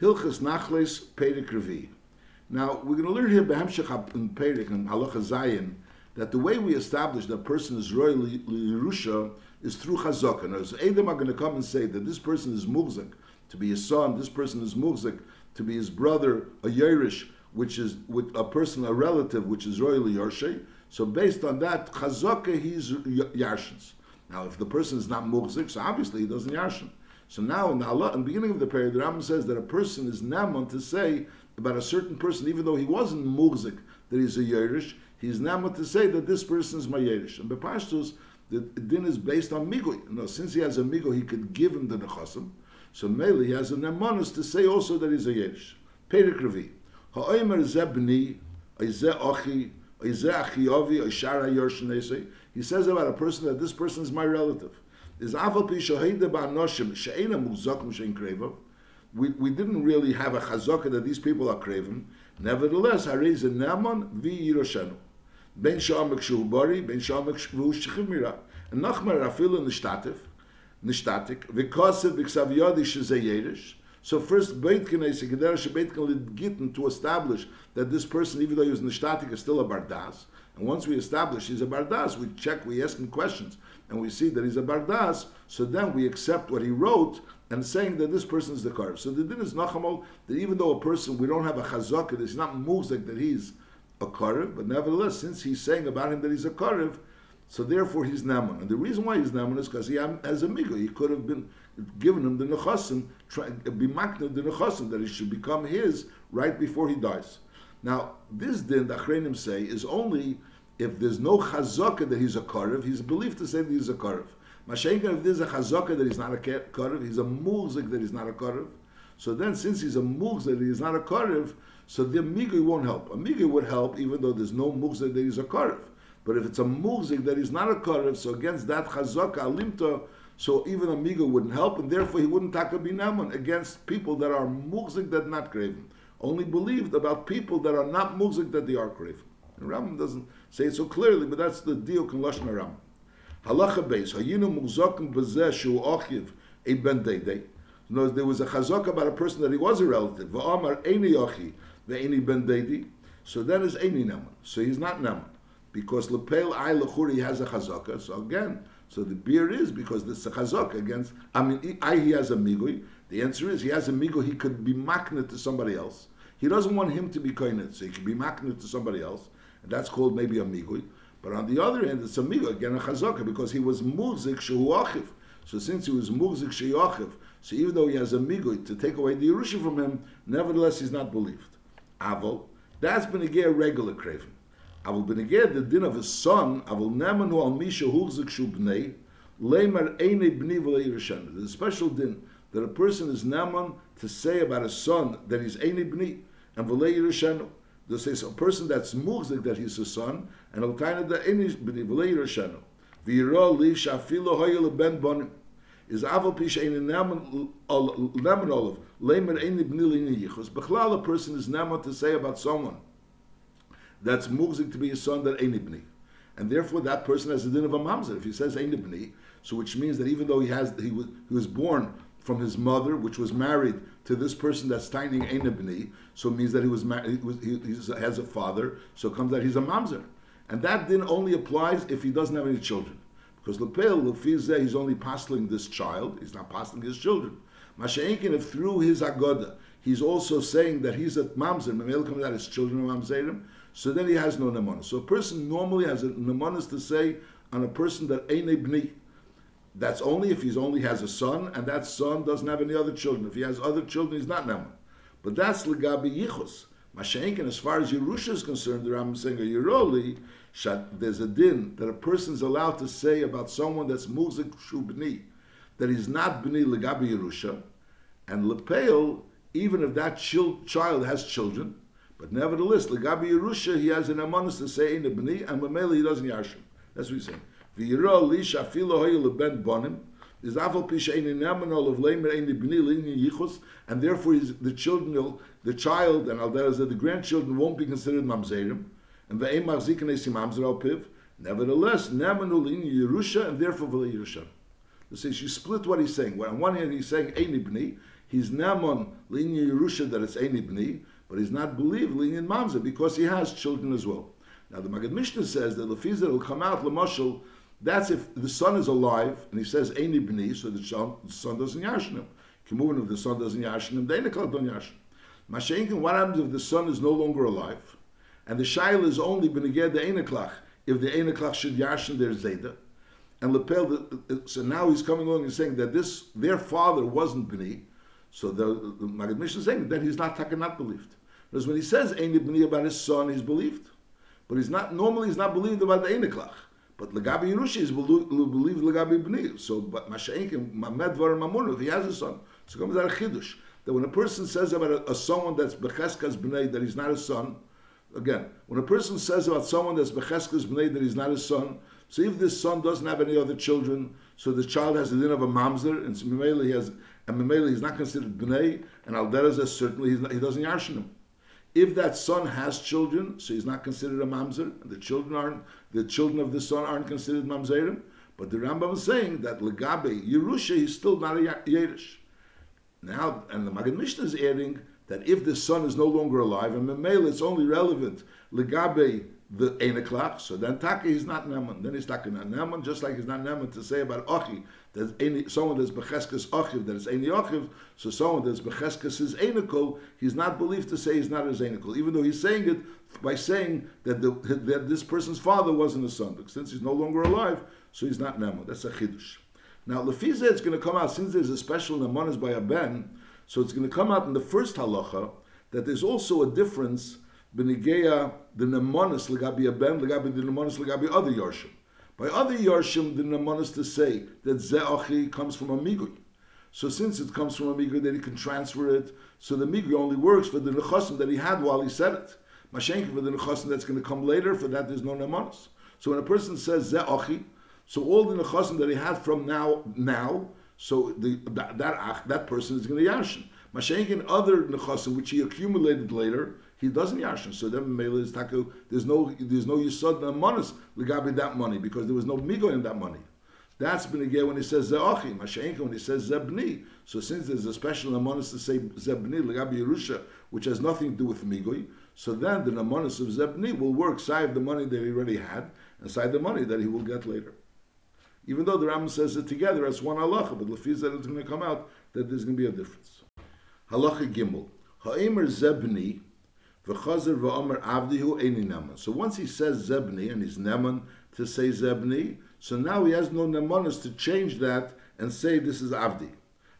Hilchas Nachles Perik Revi. Now, we're going to learn here Behemshech in Perik and Halacha Zayin that the way we establish that person is royal Yerusha is through Chazaka. Now, so Edom are going to come and say that this person is Mugzik to be his son, this person is Mugzik to be his brother, a Yerish, which is with a person, a relative, which is royally Yorshe. So based on that, Chazaka, he's Yarshins. Now, if the person is not Mugzik, so obviously he doesn't Yarshin. So now in the, Allah, in the beginning of the period, the Rambam says that a person is Naman to say about a certain person, even though he wasn't Mugzik, that he's a Yerish, he's Naman to say that this person is my Yerish. And Bepashtus, the din is based on Migoy. You know, since he has a Migo, he could give him the Nechasim. So Mele, he has a Nemanis to say also that he's a Yerish. Perik Revi. Ha'omer zebni, oizeh ochi, oizeh achiovi, oishara yorshanese. He says about a person that this person is my relative. Is. We, we didn't really have a chazaka that these people are craven. Nevertheless, harei ze neman vi yiroshenu. Ben shamek shu ben shamek shu shchimira. And nachmer afilu nishtatif, nishtatik, v'kosev v'ksav yodi shezeh. So first, Beit Knesset, Gedera Shebeit Gitten to establish that this person, even though he was nishtatik, is still a bardas. And once we establish he's a bardas, we check, we ask him questions, and we see that he's a bardas. So then we accept what he wrote and saying that this person is the karv. So the din is nachamol that even though a person we don't have a chazaka, it's not muzik that he's a karv, but nevertheless, since he's saying about him that he's a karv, so therefore he's naman. And the reason why he's naman is because he has a migo. He could have been given him the nechasim, be the nechasim that he should become his right before he dies. Now this din the achrenim say is only if there's no chazaka that he's a karev, he's believed to say that he's a karev. Mashenka, if there's a chazaka that he's not a karev, he's a mulzik that he's not a karev. So then, since he's a mulzik that he's not a karev, so the migui won't help. A migui would help even though there's no mulzik that he's a karev. But if it's a mulzik that he's not a karev, so against that chazaka alimta, so even a miga wouldn't help, and therefore he wouldn't taka binaman against people that are mulzik that not craven. Only believed about people that are not mulzik that they are craven. And Rambam doesn't say it so clearly, but that's the deal in Lashon Rambam. Halacha beis hayinu muzakim achiv a ben deidei. There was a chazak about a person that he was a relative. Va'amar eini achi ve'eni ben deidi. So then is eini naman. So he's not naman because lepel ay lechuri has a chazaka. So again, so the beer is because there's a chazaka against. I mean, I he has a migui. The answer is he has a migo. He could be maknet to somebody else. He doesn't want him to be koinet, so he could be maknet to somebody else. And that's called maybe a migui. But on the other hand, it's a migui, again a chazaka because he was muzik shehu achiv. So since he was muzik shehu achiv, so even though he has a migui to take away the Yerusha from him, nevertheless he's not believed. Avol, that's been a regular craven. Avol been the din of his son, Avol nemanu al misha huzik shu bnei, leimar eine bni v'le There's a special din that a person is naman to say about a son that he's eine bni and v'le Yerushalayim. They say a person that's muzik that he's a son, and al kind the inish b'nivlei roshanu. V'yiro li shafilo hoyel ben bonim. Is aval pisha in naman naman olav lemer ein b'nili yichus. Bechlal a person is naman to say about someone that's muzik to be a son that ein. And therefore, that person has a din of a mamzer. If he says ein so which means that even though he has he was he was born from his mother, which was married to this person that's tiny Einabni, so it means that he was, married, he, he has a father, so comes that he's a mamzer. And that then only applies if he doesn't have any children. Because Lepel, Lefizeh, he's only postling this child, he's not postling his children. Masha'inkin, if through his agoda, he's also saying that he's a mamzer, Mamel comes out his children are mamzerim, so then he has no nemonis. So a person normally has a nemonis to say on a person that ain't that's only if he's only has a son, and that son doesn't have any other children. If he has other children, he's not Neman. But that's Legabi Yichus. Mashenkin, as far as Yerusha is concerned, the Rambam saying Yeroli, there's a din that a person's allowed to say about someone that's Muzik Shubni, that he's not Bni Legabi Yerusha, and Lepeil, even if that child has children, but nevertheless, Legabi Yerusha, he has an amonis to say in the Bni, and Mamela he doesn't Yashim. That's what he's saying. V'yiro li shafilo hoyu leben bonim, is afal pisha ein inamanol of lemer ein b'ni lini yichus, and therefore the children, the child, and al the grandchildren won't be considered mamzerim, and ve'em machzikin esim mamzer al piv, nevertheless, namanol lini Yerusha, and therefore v'le Yerusha. So she split what he's saying. Well, on one hand, he's saying ein b'ni, he's Naman Linyan Yerusha that it's Eini Bni, but he's not believed Linyan Mamza because he has children as well. Now the Magad Mishnah says that Lefiza will come out Lamashal. That's if the son is alive and he says Eini Bni, so the son, the son doesn't yashin him. Kimovin if the son doesn't yashin him, they don't yashin. Mashenkin, what happens if the son is no longer alive and the shail is only beneged the eneklach? If the eneklach should yashin their zayda, and lepel, so now he's coming along and saying that this their father wasn't bni, so the, the Magad Mishnah is saying that he's not taken not believed. Because when he says Eini bni about his son, he's believed, but he's not normally he's not believed about the eneklach. But Lagabi Yerushi is believed Lagabi Bni. So, but Masha'inkim, Mamed Var Mamun, if he has a son, so comes out a Chidush. That when a person says about a, a someone that's Becheskas Bnei, that he's not his son, again, when a person says about someone that's Becheskas Bnei, that he's not his son, so if this son doesn't have any other children, so the child has the din of a mamzer, and so he has, and Mamela he's not considered Bnei, and Alderazah certainly not, he doesn't yarshin him. If that son has children, so he's not considered a mamzer, and the children aren't, the children of the son aren't considered mamzerim. But the Rambam is saying that legabe Yerusha, he's still not a Yerish. Now, and the Magad Mishnah is adding that if the son is no longer alive, and Memela it's only relevant legabe the Eneklach, so then Taka he's not Neman. Then he's Taka not Neman, just like he's not Neman to say about Ochi, that any, someone that's Becheskes Ochiv, that is Eni Ochiv, so someone that's Becheskes is Enikol, he's not believed to say he's not his Enikol, even though he's saying it by saying that, the, that this person's father wasn't a son. But since he's no longer alive, so he's not Neman. That's a Chidush. Now, Lefiza, it's going to come out, since there's a special Nemanis by a Ben, so it's going to come out in the first halacha that there's also a difference benigeya the nemonis legabi a ben legabi the nemonis legabi other yorshim. By other yorshim, the nemonis to say that ze'achi comes from a migui. So since it comes from a migui, that he can transfer it. So the migui only works for the nechasim that he had while he said it. Mashenka for the nechasim that's going to come later. For that, there's no nemonis. So when a person says ze'achi, so all the nechasim that he had from now now, so the, that that, that person is going to yashin. Mashenkin other nechasim which he accumulated later he doesn't yashin. So then Mela is taku. There's no there's no yisod manas legabi that money because there was no migo in that money. That's been again when he says ze'achim. Mashenka when he says zebni. So since there's a special namanis to say zebni legabi Yerusha, which has nothing to do with migoi, so then the namanis of zebni will work side the money that he already had and side the money that he will get later. Even though the Ram says it together as one halacha, but lefiz that it's going to come out that there's going to be a difference. Halacha gimel. Ha'emer zebni V'chazer v'omer avdihu neman. So once he says zebni and he's neman to say zebni, so now he has no nemanis to change that and say this is avdi.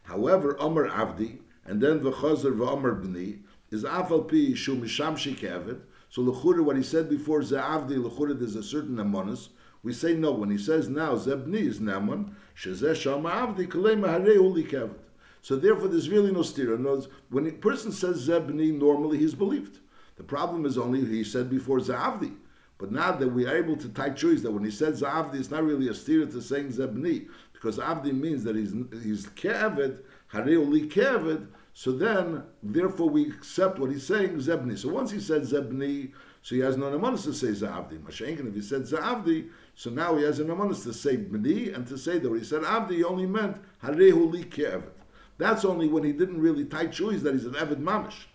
However, omer avdi and then v'chazer v'omer bni is afal pi shu mishamshi kevet. So l'chura, what he said before ze'avdi l'chura, there's a certain nemanis. We say no. When he says now zebni is neman, shezeh shama avdi kalei maharei uli kevet. So therefore, there's really no stira. When a person says zebni, normally he's believed. The problem is only he said before Zavdi. But now that we are able to tie choice that when he said Zavdi, it's not really a steer to saying Zebni, because Avdi means that he's he's Kevet, Hareoli Kevet, so then, therefore, we accept what he's saying, Zebni. So once he said Zebni, so he has no namanis to say Zavdi. Mashenkin, if he said Zavdi, so now he has a namanis to say Bni and to say that when he said Avdi, he only meant Harehuli Kevet. That's only when he didn't really tie choice that he's an Evid Mamish.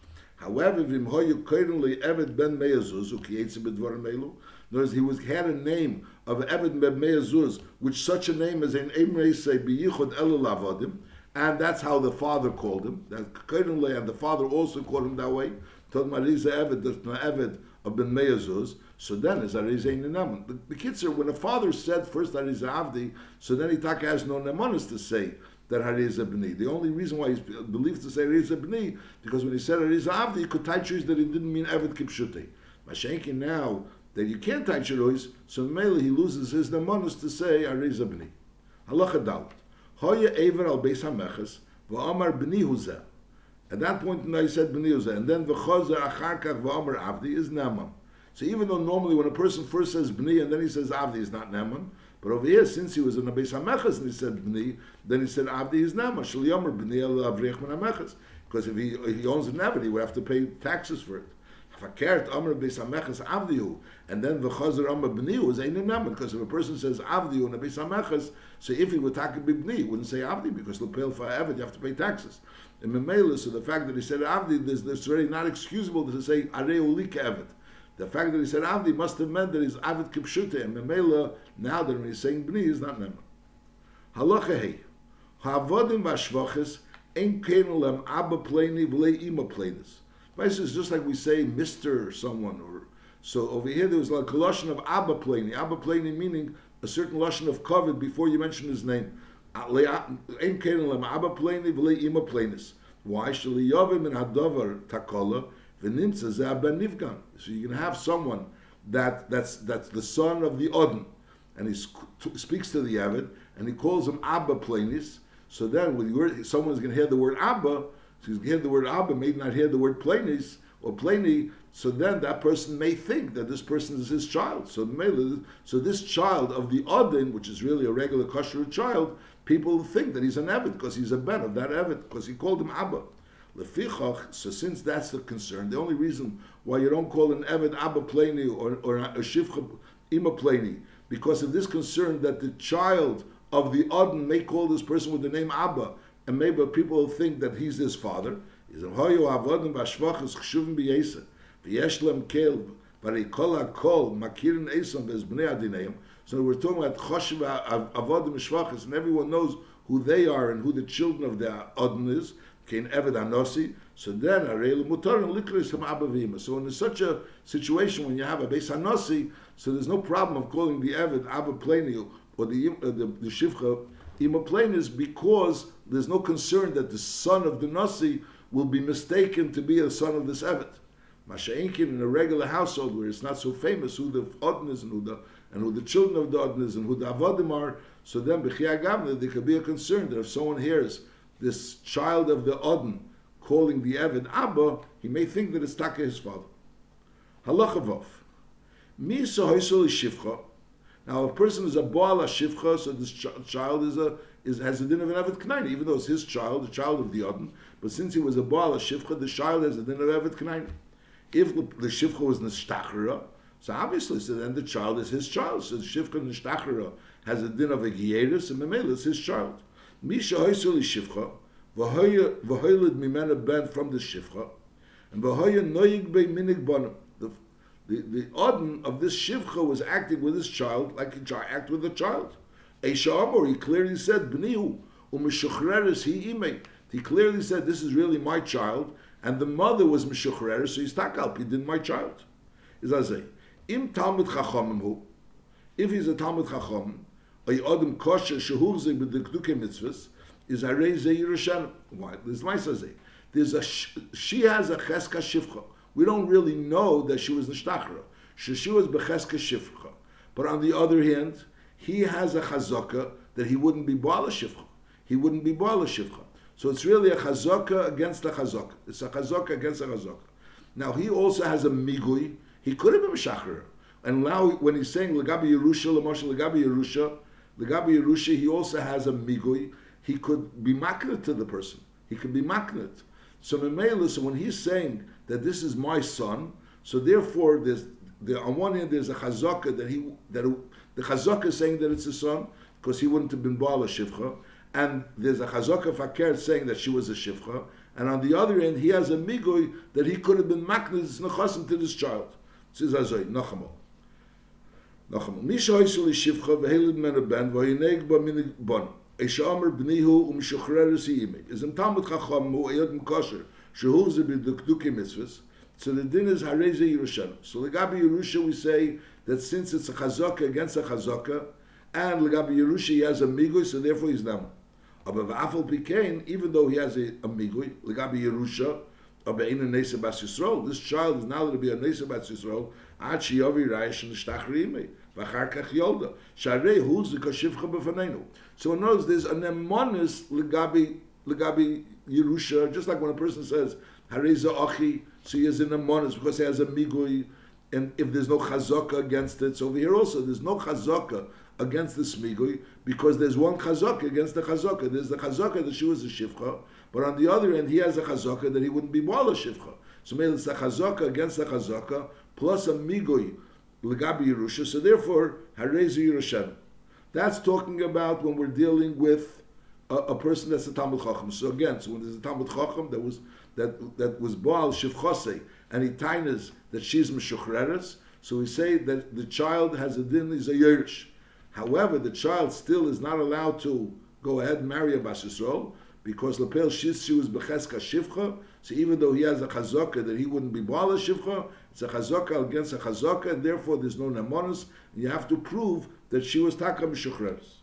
However, vim hoyu currently Eved ben Meazuz, who creates him b'dvarim elu, notice he was had a name of Eved ben Meazuz, which such a name as an Emrei say biyichud elu and that's how the father called him. That currently, and the father also called him that way. Told Mariza Eved, that's not Eved of ben Meazuz. So then is Arizah Nenaman. The, the kids are when the father said first Arizah Avdi, so then he has no Nemanis to say that Hariza B'ni. The only reason why he's believed to say Hariza B'ni, because when he said Hariza Avdi, he could tie choose that he didn't mean Eved Kipshute. Mashenkin now, that you can't tie choice, so mainly he loses his nemanus to say Hariza B'ni. Halacha Dalit. Hoya Ever al Beis HaMeches, V'amar B'ni Huzeh. At that point, now he said B'ni Huzeh, and then V'chozer Acharkach V'amar Avdi is Naman. So even though normally when a person first says B'ni and then he says Avdi is not Naman, but over here, since he was in the Beis HaMechas and he said B'ni, then he said Avdi is Nama, Shal Yomer B'ni El Avrech HaMechas. Because if he, he owns an Avdi, he would have to pay taxes for it. Fakert Amr Beis Hamechas Avdihu, and then the Chazer Amr Bnihu is Ein Naman, because if a person says Avdihu in a Beis Hamechas, so if he would take a Bibni, he wouldn't say Avdi, because Lepel for Avid, you have to pay taxes. In Memela, so the fact that he said Avdi, there's, there's already not excusable to say Arei Ulik Avid. The fact that he said Avdi must have meant that he's Avid Kipshute, and Memela, now that when he's saying Bni, is not Naman. Halacha Hei, Ha'avodim Vashvoches, Ein Kenu Lem Abba Pleni V'lei Ima Plenis. Basically, is just like we say Mr. someone, or so over here there was like a lashon of Abba Pleni. Abba Pleni meaning a certain lashon of covet before you mention his name. Ein Kenu Lem Abba Pleni V'lei Ima Plenis. Why? Shali Yavim in Hadavar Takola Nivgan. So you can have someone that that's that's the son of the Odin, and he speaks to the Avid, and he calls him Abba Plenis. So then, when you someone's going to hear the word Abba, so he's going to hear the word Abba, may not hear the word Plenis or Pleni. So then, that person may think that this person is his child. So, so this child of the Odin, which is really a regular kosher child, people think that he's an Evid because he's a ben of that Evid because he called him Abba. Lefichach, so since that's the concern, the only reason why you don't call an Evid Abba Pleni or, or a Shivcha Ima Pleni, because of this concern that the child of the Odin may call this person with the name Abba, and maybe people will think that he's his father. So we're talking about choshev avodim b'ashvachas, and everyone knows who they are and who the children of the Odin is. Kein Eved Anosi. So then, Arel Mutar Likris Abba So in such a situation when you have a Beis Anosi, so there's no problem of calling the Eved Abba Pleni or the uh, the, the Shivcha Imaplanis because there's no concern that the son of the Nasi will be mistaken to be a son of this Evet. Masha'inkin in a regular household where it's not so famous who the Odin is and who the and who the children of the Odin is and who the Avodim are, so then B'chiyagavna there could be a concern that if someone hears this child of the Odin calling the Evet Abba, he may think that it's Taka his father. Halachavov. Mi sohoisol shivcha now, a person is a Baal Shivcha, so this ch- child is a is has a din of an Evet Knaini, even though it's his child, the child of the Adon. But since he was a Baal Shivcha, the child has a din of Evet Knaini. If the, the Shivcha was Nishtachra, so obviously, so then the child is his child. So the Shivcha Nishtachra has a din of a Gieris, and Memela is his child. Misha Hoysuli Shivcha, V'hoylid Mimena Ben from the Shivcha, and V'hoya Noyig Be Minig Bonim the, the Odin of this Shivcha was acting with his child like he act with a child. Eishamor, he clearly said, Bnihu, u'mishuchreres he imei. He clearly said, this is really my child, and the mother was mishuchreres, so he's takalp, he did my child. Is im Talmud Chachamim hu, if he's a Talmud Chacham, a Odin kosher shehuvzik with the Gduke mitzvahs, is Arei Ze Yerushalayim. Why? There's my say. There's a, she has a Cheska Shivcha we don't really know that she was nishtachra. She was becheska shifcha. But on the other hand, he has a chazaka that he wouldn't be bala shifcha. He wouldn't be bala shifcha. So it's really a chazaka against a chazaka. It's a chazaka against a chazaka. Now he also has a migui. He could have been shachra. And now when he's saying legabi Yerusha, lemosha legabi Yerusha, legabi Yerusha, he also has a migui. He could be maknit to the person. He could be maknit. So so when he's saying that this is my son. So therefore, there's there, on one hand there's a chazaka that he that the chazaka is saying that it's his son because he wouldn't have been bala shivcha, and there's a chazaka fakir saying that she was a shivcha, and on the other end he has a migoy that he could have been maknis nechasim to this child. Says noch einmal, mich heiße li schifcha, wa heilid meine Ben, wo hi neig ba minig bon. Eish amr bnihu um schuchrere si imi. Is im Tamut chacham, hu eyot er im kosher, ze bi dukduki so the din is hareze Yerushan. So the Gabi Yerusha, we say, that since it's a chazoka against a chazoka, and the Gabi Yerusha, he has a migui, so therefore he's nam. Aber wa afal pikein, even though he has a, a migui, the Gabi Yerusha, aber in a nesa bas Yisrael, this child is now to be a nesa bas Yisrael, ad Shiyovi raish, and shtach rimei. ואחר כך יולדה. שהרי הוא זה כשפחה בפנינו. So in other words, there's an emonus legabi, legabi Yerusha, just like when a person says, Hareza Achi, so he is in a monas because he has a migui, and if there's no chazaka against it, so over here also there's no chazaka against the smigui because there's one chazaka against the chazaka. There's the chazaka that she was a shivcha, but on the other end he has a chazaka that he wouldn't be bala shivcha. So maybe it's a chazaka against the chazaka plus a migui legabi Yerusha. So therefore, harezi Yerusha. That's talking about when we're dealing with a, a person that's a Talmud Chacham. So again, so when there's a Talmud Chacham that was that that was Baal Shivchase and he tainas that she's Meshuchreres, so we say that the child has a din is a Yerush. However, the child still is not allowed to go ahead and marry a Bas Yisrael because Lapel Shis she was Becheska Shivcha. So even though he has a chazaka that he wouldn't be Bala Shivcha, it's a chazaka against a chazaka, and therefore there's no nemonis. You have to prove that she was Taka Meshuchreres.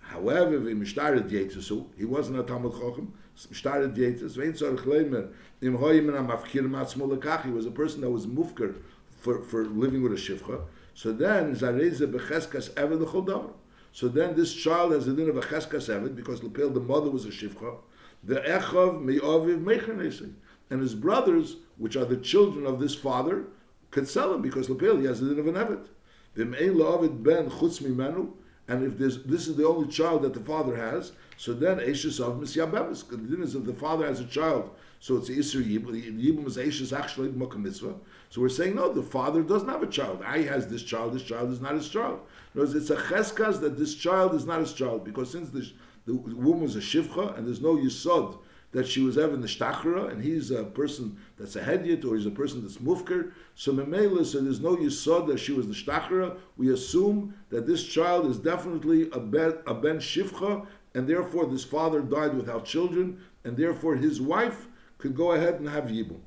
However, we mishtared yetis, so he wasn't a Talmud Chochem, mishtared yetis, vein tzarech leimer, im hoyim and amafkir matzmo lekach, he was a person that was mufker for, for living with a shivcha. So then, zareze becheskas eved l'chol So then this child has a din of a cheskas eved, because Lepel, the mother was a shivcha, the echav me'oviv mechanesi. And his brothers, which are the children of this father, could sell him, because Lepel, he has a din of an eved. V'im ein la'ovid ben chutz mimenu, and if this is the only child that the father has, so then Eishes of Misyabemis. The din is if the father has a child, so it's Isser Yibum. Yibum is Eishes actually Mitzvah. So we're saying, no, the father doesn't have a child. I has this child, this child is not his child. No, it's a cheskas that this child is not his child, because since the, the woman is a shivcha, and there's no yisod that she was ever in the shtachra, and he's a person that's a hedyet, or he's a person that's mufker. So memela, so there's no yisod that she was the shtachra. We assume that this child is definitely a ben, a ben shivcha, and therefore this father died without children, and therefore his wife could go ahead and have yibum.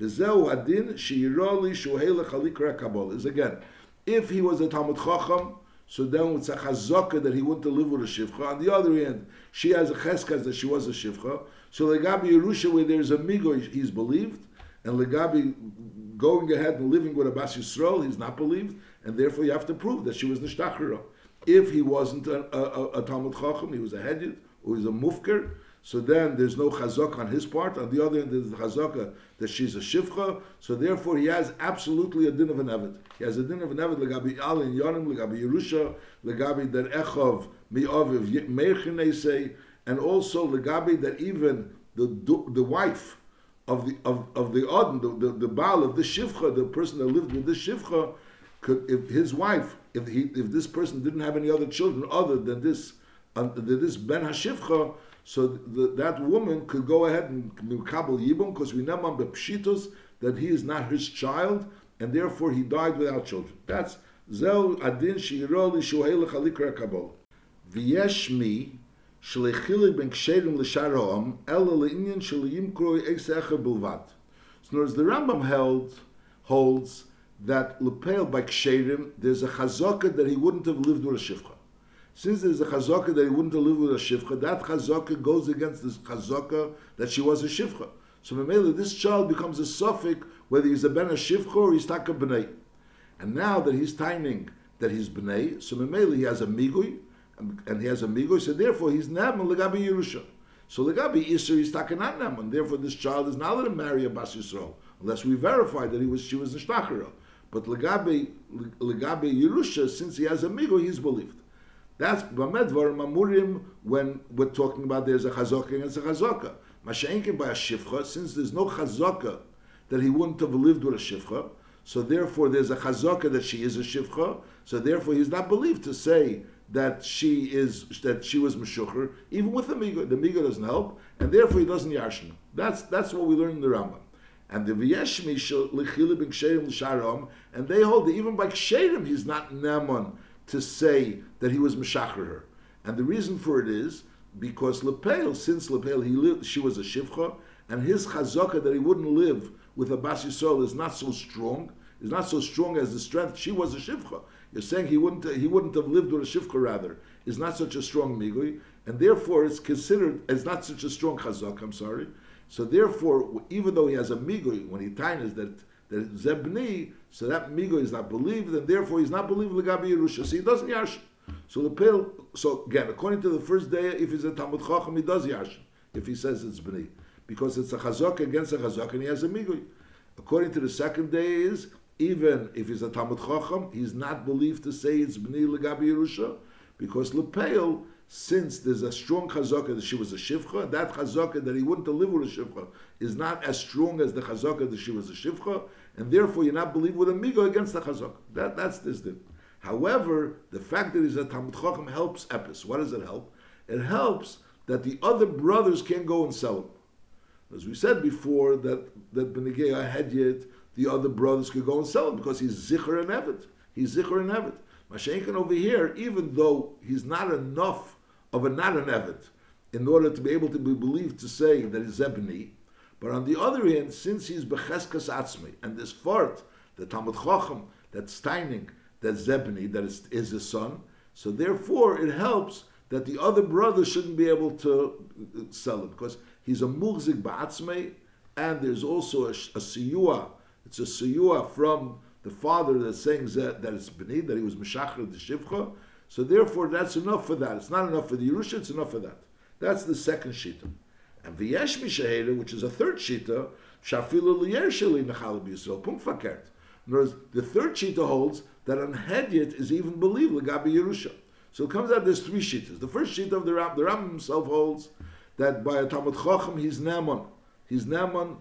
V'zeu adin sheiroli shuhela chalikra kabol is again, if he was a Talmud Chacham, so then it's a chazaka that he wouldn't live with a shivcha. On the other hand, she has a cheskas that she was a shivcha. So legabi Yerusha, where there's a migo, he's believed, and legabi going ahead and living with a bas Yisrael, he's not believed, and therefore you have to prove that she was nishtachira. If he wasn't a, a, a Talmud Chacham, he was a hedid, or he was a mufker, so then there's no chazak on his part. On the other end, there's the chazaka that she's a shivcha. So therefore, he has absolutely a din of an eved. He has a din of an eved legabi al in yonim, legabi Yerusha, legabi der echov mi'aviv say, and also legabi that even the the wife of the of, of the Odin, the, the, the Baal of the Shivcha, the person that lived with the Shivcha, could if his wife, if he if this person didn't have any other children other than this uh, this Ben Hashivcha, so the, that woman could go ahead and kabel yibum because we know on pshitos that he is not his child and therefore he died without children. That's zel adin shiroli shuhei lechalikra kabel. V'yesh mi shleichili ben ksherim l'sharom ela le'inyan shaliyim kroi eisecha bilvat. So in words, the Rambam held holds that lepel by ksherim there's a chazaka that he wouldn't have lived with a shivcha. Since there's a chazaka that he wouldn't live with a shivcha, that chazaka goes against this chazaka that she was a shivcha. So Mamela, this child becomes a suffix whether he's a ben a shivcha or he's taka b'nei. And now that he's timing that he's b'nei, so Mamela he has a migui, and he has a migui, so therefore he's naman legabi Yerusha. So legabi Isser he's taka not naman. Therefore this child is not allowed to marry a bas Yisrael unless we verify that he was she was a shtachara. But legabi legabi Yerusha, since he has a migui, he's believed. That's Bamedvar Mamurim when we're talking about there's a chazaka against a chazaka. Masha'enkin by a shifcha, since there's no chazaka that he wouldn't have lived with a shifcha, so therefore there's a chazaka that she is a shifcha, so therefore he's not believed to say that she is that she was meshucher, even with the migo. The migo doesn't help, and therefore he doesn't yashna. That's that's what we learn in the Rambam. And the ben ksherim and they hold that even by ksherim he's not neman to say that he was Meshacher her. And the reason for it is because Lepel, since Lepel, he lived, she was a Shivcha, and his chazaka that he wouldn't live with a Bas Yisrael is not so strong, is not so strong as the strength. She was a Shivcha. You're saying he wouldn't, he wouldn't have lived with a Shivcha rather, is not such a strong Migui, and therefore it's considered as not such a strong chazak, I'm sorry. So therefore, even though he has a Migui, when he tines that that Zebni, so that Migo is not believed, and therefore he's not believed Legabi Yerusha. So he doesn't Yash. So the pill, so again, according to the first day, if he's a Talmud Chacham, he does Yash, if he says it's Bni. Because it's a Chazak against a Chazak, and he has a Migo. According to the second day is, even if he's a Talmud Chacham, he's not believed to say it's Bnei Legabi Yerusha, because Lepeil, since there's a strong chazaka that she was a shivcha, that chazaka that he wouldn't lived with a shivcha is not as strong as the chazaka that she was a shivcha, and therefore you're not believed with a migo against the chazaka. That, that's this din. However, the fact that he's a Talmud Chacham helps Epis. What does it help? It helps that the other brothers can go and sell him. As we said before, that that Benegea had yet the other brothers could go and sell him because he's Zichar and Evet. He's Zichar and Evet. Mashenkin over here, even though he's not enough of a not an Evet in order to be able to be believed to say that he's Ebony, but on the other hand, since he's Becheskas Atzmi, and this fart, the Talmud Chacham, that's Steining, that Zebni, that is, is his son, so therefore it helps that the other brother shouldn't be able to uh, sell it because he's a muhzik ba'atzmei, and there's also a, a siyua. It's a siyua from the father that's saying that, that it's b'nei, that he was meshachar the shivcha. So therefore, that's enough for that. It's not enough for the Yerusha, it's enough for that. That's the second shita. And v'yesh mishaheda, which is a third shita, shafilu liyer sheli nechal b'yisrael, pum fakert. In other words, the third shita holds that an hedyet is even believed legabi Yerusha. So it comes out there's three shitas. The first shita of the Ram, the Ram himself holds that by a Talmud Chacham he's Naaman. He's Naaman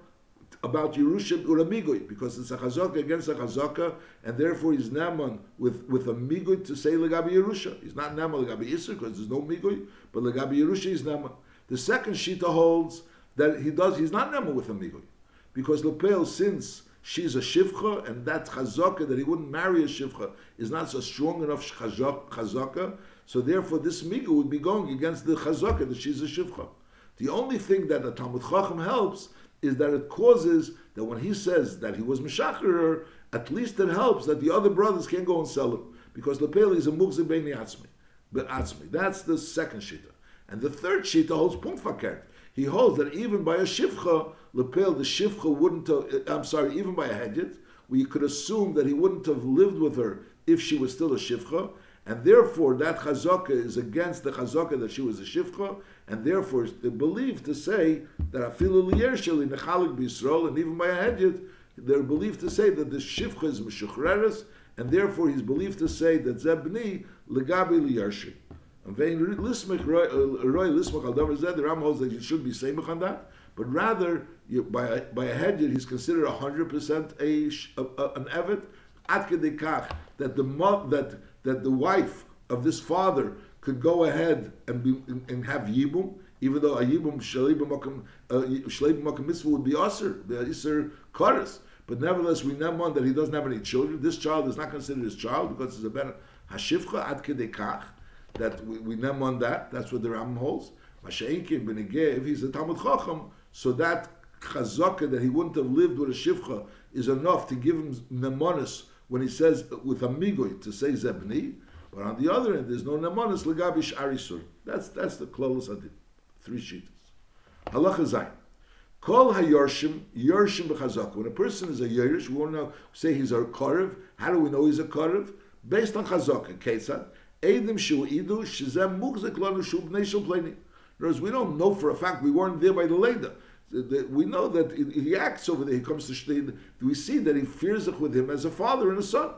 about Yerusha Uramigoi, because it's a chazaka against a chazaka, and therefore he's Naaman with, with a migoi to say Legabi Yerusha. He's not Naaman Legabi Isser, because there's no migoi, but Legabi Yerusha he's Naaman. The second Shita holds that he does, he's not Naaman with a migoi, because Lepel, since she's a shivcha, and that chazaka that he wouldn't marry a shivcha is not so strong enough chazaka, so therefore this migu would be going against the chazaka that she's a shivcha. The only thing that the Talmud Chacham helps is that it causes that when he says that he was Meshacher, at least it helps that the other brothers can go and sell him. Because the Lepeli is a Mugzi Beini Atzmi. That's the second Shita. And the third Shita holds Pumpfakert. He holds that even by a Shivcha, Lepel, the Shivcha wouldn't have, uh, I'm sorry, even by a Hedjit, we could assume that he wouldn't have lived with her if she was still a Shivcha, and therefore that chazaka is against the chazaka that she was a shivcha, and therefore they believe to say that afilu liyersheli nechalik b'Yisrael, and even by a hedjit, they're believed to say that the shivcha is meshuchreres, and therefore he's believed to say that zebni legabi liyershi. And lismich roy uh, lismich al davar zed, the Ram holds that you should be samech on that, but rather you, by a, by a hedjit he's considered hundred percent a, a, an evet at that the that that the wife of this father could go ahead and be and have yibum, even though a yibum shleibim uh, makam mitzvah would be aser, the iser kares. But nevertheless, we know on that he doesn't have any children. This child is not considered his child because it's a ben hashivcha ad kedekach. That we, we know on that. That's what the Ram holds. Masha'inkin benegev, he's a Talmud Chacham, so that chazaka that he wouldn't have lived with a shivcha is enough to give him nemonis when he says with a migoy to say zebni, but on the other end there's no nemonis legabish arisur. That's that's the of the three shitas. Halacha zayin. Kol hayorshim yorshim b'chazaka. When a person is a yorish, we want to say he's a karev. How do we know he's a karev? Based on chazaka. Ketzad edim shu idu shizem mugzik lanu shu b'nei shul pleni. In other words, we don't know for a fact we weren't there by the leda we know that he acts over there. He comes to Shtein. We see that he fears it with him as a father and a son.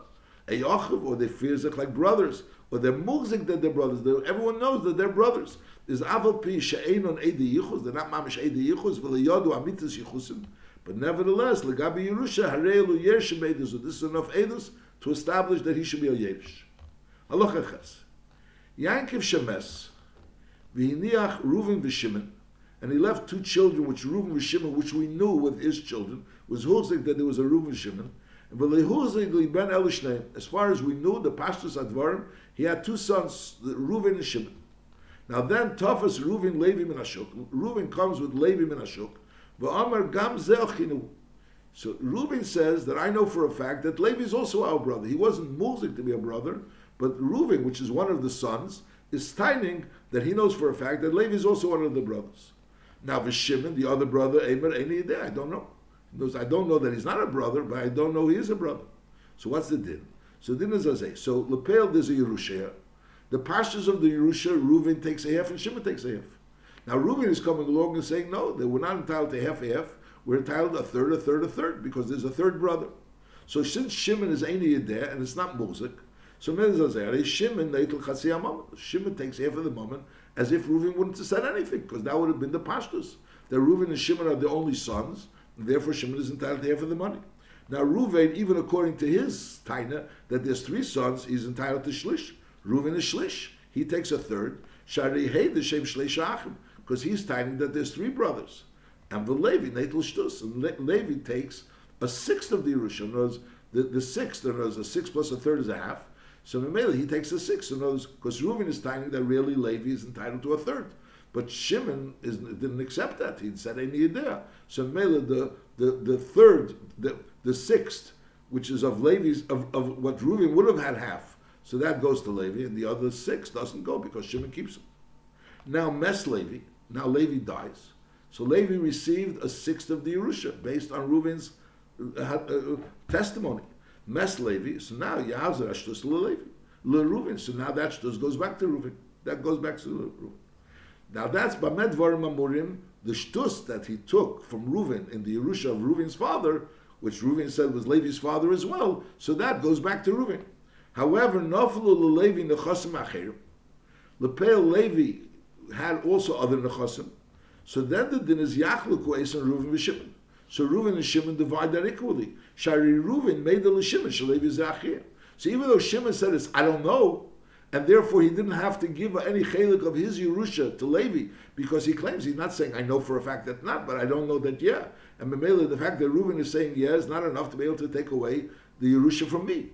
A Yachav, or they fears it like brothers, or they're mugzik that they're brothers. They're, everyone knows that they're brothers. There's aval pi she'ein on edi yichus. They're not mamish edi yichus, but yadu amitas yichusim. But nevertheless, legabi Yerusha harelu yershim edus. This is enough edus to establish that he should be a yerish. Halacha ches. Yankiv shemes v'hiniach Ruvin v'Shimon and he left two children, which Reuben and Shimon, which we knew with his children, was Hulzik that there was a Reuben Shimon. And ben Elishneim, as far as we knew, the pastors Advarim, he had two sons, Reuben and Shimon. Now then, Tafas Reuven Levi Ashuk. Reuben comes with Levi Ashuk. V'amar gam ze'achinu. So Reuben says that I know for a fact that Levi is also our brother. He wasn't Mulzik to be a brother, but Reuben, which is one of the sons, is steining that he knows for a fact that Levi is also one of the brothers. Now, Shimon, the other brother, Emer, any day, I don't know. Knows, I don't know that he's not a brother, but I don't know he is a brother. So what's the din? So the din is Azay. So Lepel, there's a Yerusha. The pastures of the Yerusha, Reuven takes a half and Shimon takes a half. Now Reuven is coming along and saying, no, they were not entitled to half a half. We're entitled a third, a third, a third, because there's a third brother. So since Shimon is Eini there and it's not Muzik, so Shimon takes half of the moment as if Reuven wouldn't have said anything, because that would have been the pashtus. That Reuven and Shimon are the only sons, and therefore Shimon is entitled to half of the money. Now Reuven, even according to his taina, that there's three sons, he's entitled to shlish. Reuven is shlish. He takes a third. Shari hey the shem shlish achim, because he's taining that there's three brothers. And the Levi, Netel Shtus, and Le- Levi takes a sixth of the Yerusha. The, the sixth, in a six plus a third is a half. So Mamela, he takes a sixth. In other because Reuven is tiny that really Levi is entitled to a third. But Shimon is, didn't accept that. He said, any idea. So Mamela, the, the, the third, the, the sixth, which is of Levi's, of, of what Reuven would have had half. So that goes to Levi, and the other six doesn't go because Shimon keeps it. Now Mes Levi, now Levi dies. So Levi received a sixth of the Yerusha based on Reuven's uh, uh, testimony. Mes Levi, so now Yahazer Ashtus Levi. Le Reuven, so now that Shtus goes back to Reuven. That goes back to Reuven. Now that's Bamed Varim Amurim, the Shtus that he took from Reuven in the Yerusha of Reuven's father, which Reuven said was Levi's father as well, so that goes back to Reuven. However, Noflu Levi Nechasim Acher, Lepel Levi had also other Nechasim, so then the din is Yachlu Kues and Reuven v'Shimon. So Reuven and Shimon divide that equally. Shari Reuven made the Shimon Shalevi Zachir. So even though Shimon said it's I don't know, and therefore he didn't have to give any chelik of his Yerusha to Levi because he claims he's not saying I know for a fact that not, but I don't know that yeah. And Mamela, the fact that Reuven is saying yeah is not enough to be able to take away the Yerusha from me.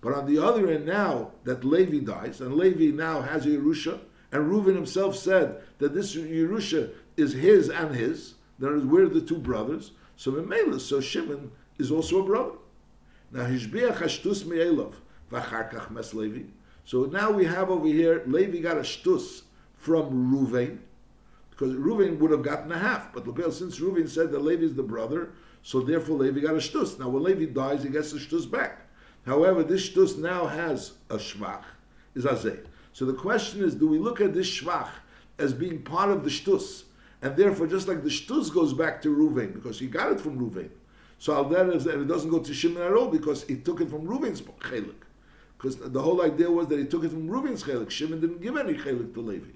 But on the other end, now that Levi dies, and Levi now has Yerusha, and Reuven himself said that this Yerusha is his and his, that is, we're the two brothers. So Mamela, so Shimon is also a brother. Now Hishbiach Hashtus Me'elov, Vacharkach Mes Levi. So now we have over here, Levi got a shtus from Ruvain, because Ruvain would have gotten a half. But Lepel, since Ruvain said that Levi is the brother, so therefore Levi got a shtus. Now when Levi dies, he gets the shtus back. However, this shtus now has a shvach, is azeh. So the question is, do we look at this shvach as being part of the shtus? And therefore, just like the shtus goes back to Ruvain, because he got it from Ruvain. So al and it doesn't go to Shimon at all, because he took it from Ruvain's chelik. Because the whole idea was that he took it from Ruvain's chelik. Shimon didn't give any chelik to Levi.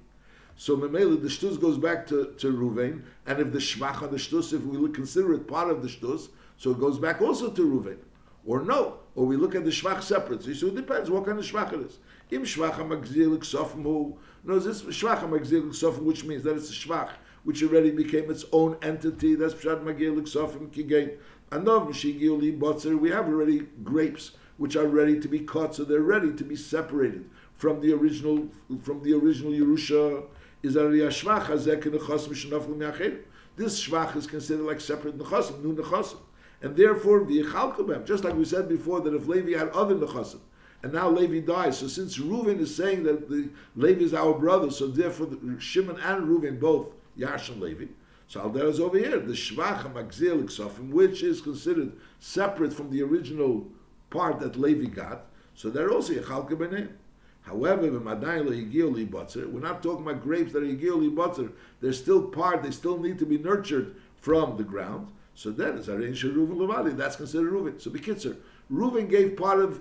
So Memele, the shtus goes back to, to Ruvain, and if the shvach on the shtus, if we consider it part of the shtus, so it goes back also to Ruvain. Or no, or we look at the shvach separately. So it depends what kind of shvach it is. Im shvach magzil ksofmu. No, this magzil ksofmu, which means that it's a shvach which already became its own entity. That's pshat magil ksofim kigain. Anov mishigiu li botzer. We have already grapes which are ready to be cut, so they're ready to be separated from the original from the original Yerusha. Is This shvach is considered like separate nechasim, new nechasim, and therefore the yichalkabem. Just like we said before, that if Levi had other nechasim, and now Levi dies, so since Reuven is saying that the Levi is our brother, so therefore the, Shimon and Reuven both Yash and Levi. So Alder is over here, the Shvach Magzil Ksofim, which is considered separate from the original part that Levi got, so they're also Yechalke B'nei. However, we're not talking about grapes that are Yigil Butzer. They're still part, they still need to be nurtured from the ground. So then it's Arein Reuven Levadi, that's considered Reuven. So Bekitzer, Reuven gave part of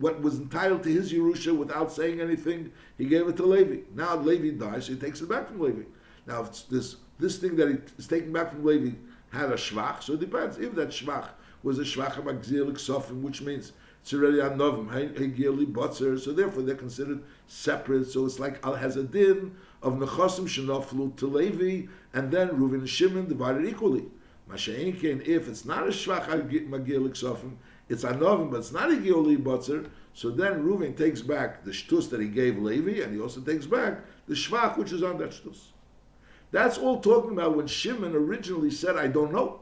what was entitled to his Yerusha without saying anything. He gave it to Levi. Now Levi dies, so he takes it back from Levi. Now this this thing that is taking back from Levi had a shvach, so it depends. If that shvach was a shvach of a geulik sofim, which means it's already a novim, hegili botzer, so therefore they're considered separate. So it's like al has a din of nechosim shenoflu to Levi, and then Reuven and Shimon divided equally. Masha'inkin, if it's not a shvach magil sofim, it's a novim, but it's not a gili botzer, so then Reuven takes back the shtus that he gave Levi, and he also takes back the shvach which is on that shtus. That's all talking about when Shimon originally said, I don't know.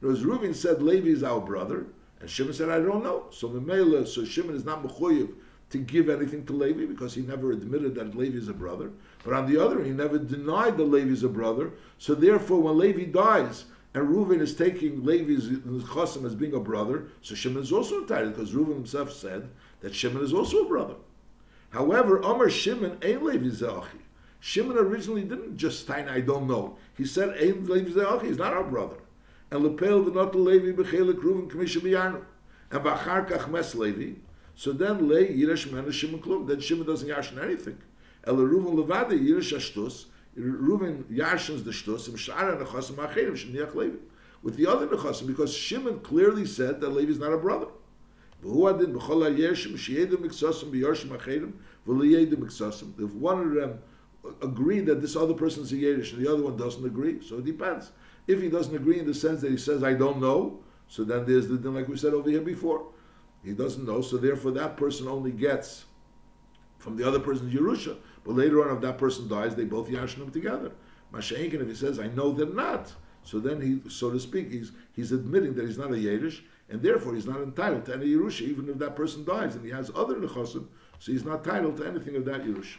Whereas Reuven said Levi is our brother, and Shimon said, I don't know. So Memela, so Shimon is not mechuyev to give anything to Levi because he never admitted that Levi is a brother. But on the other, he never denied that Levi is a brother. So therefore, when Levi dies and Reuven is taking Levi's chosim as being a brother, so Shimon is also entitled because Reuven himself said that Shimon is also a brother. However, Amar Shimon ain't Levi Zachi. Shimon originally didn't just say, I don't know. He said, Ein Levi Zachi, he's not our brother and lepel the not Levi bechelik Reuven commission biyanu. and Bachar Kach Mes Levi, so then Le Yiresh Mena Shimon Klum, then Shimon doesn't yashin anything. El Reuven Levade Yiresh Ashtus, Reuven yashins the Shtus, and Shara Nechasim Acherim Sheniach Levi. With the other Nechasim, because Shimon clearly said that Levi is not a brother. והוא הדין בכל הירשים שידעו מקצוסם ביורשים אחרים ולא ידעו מקצוסם. If one of them agree that this other person is a Yiddish and the other one doesn't agree, so it depends. If he doesn't agree in the sense that he says, I don't know, so then there's the din like we said over here before. He doesn't know, so therefore that person only gets from the other person's Yerusha. But later on, if that person dies, they both yashin them together. Masha'inkin, if he says, I know they're not, so then he, so to speak, he's, he's admitting that he's not a Yiddish, and therefore he's not entitled to any Yerusha, even if that person dies and he has other Nechosim, so he's not entitled to anything of that Yerusha.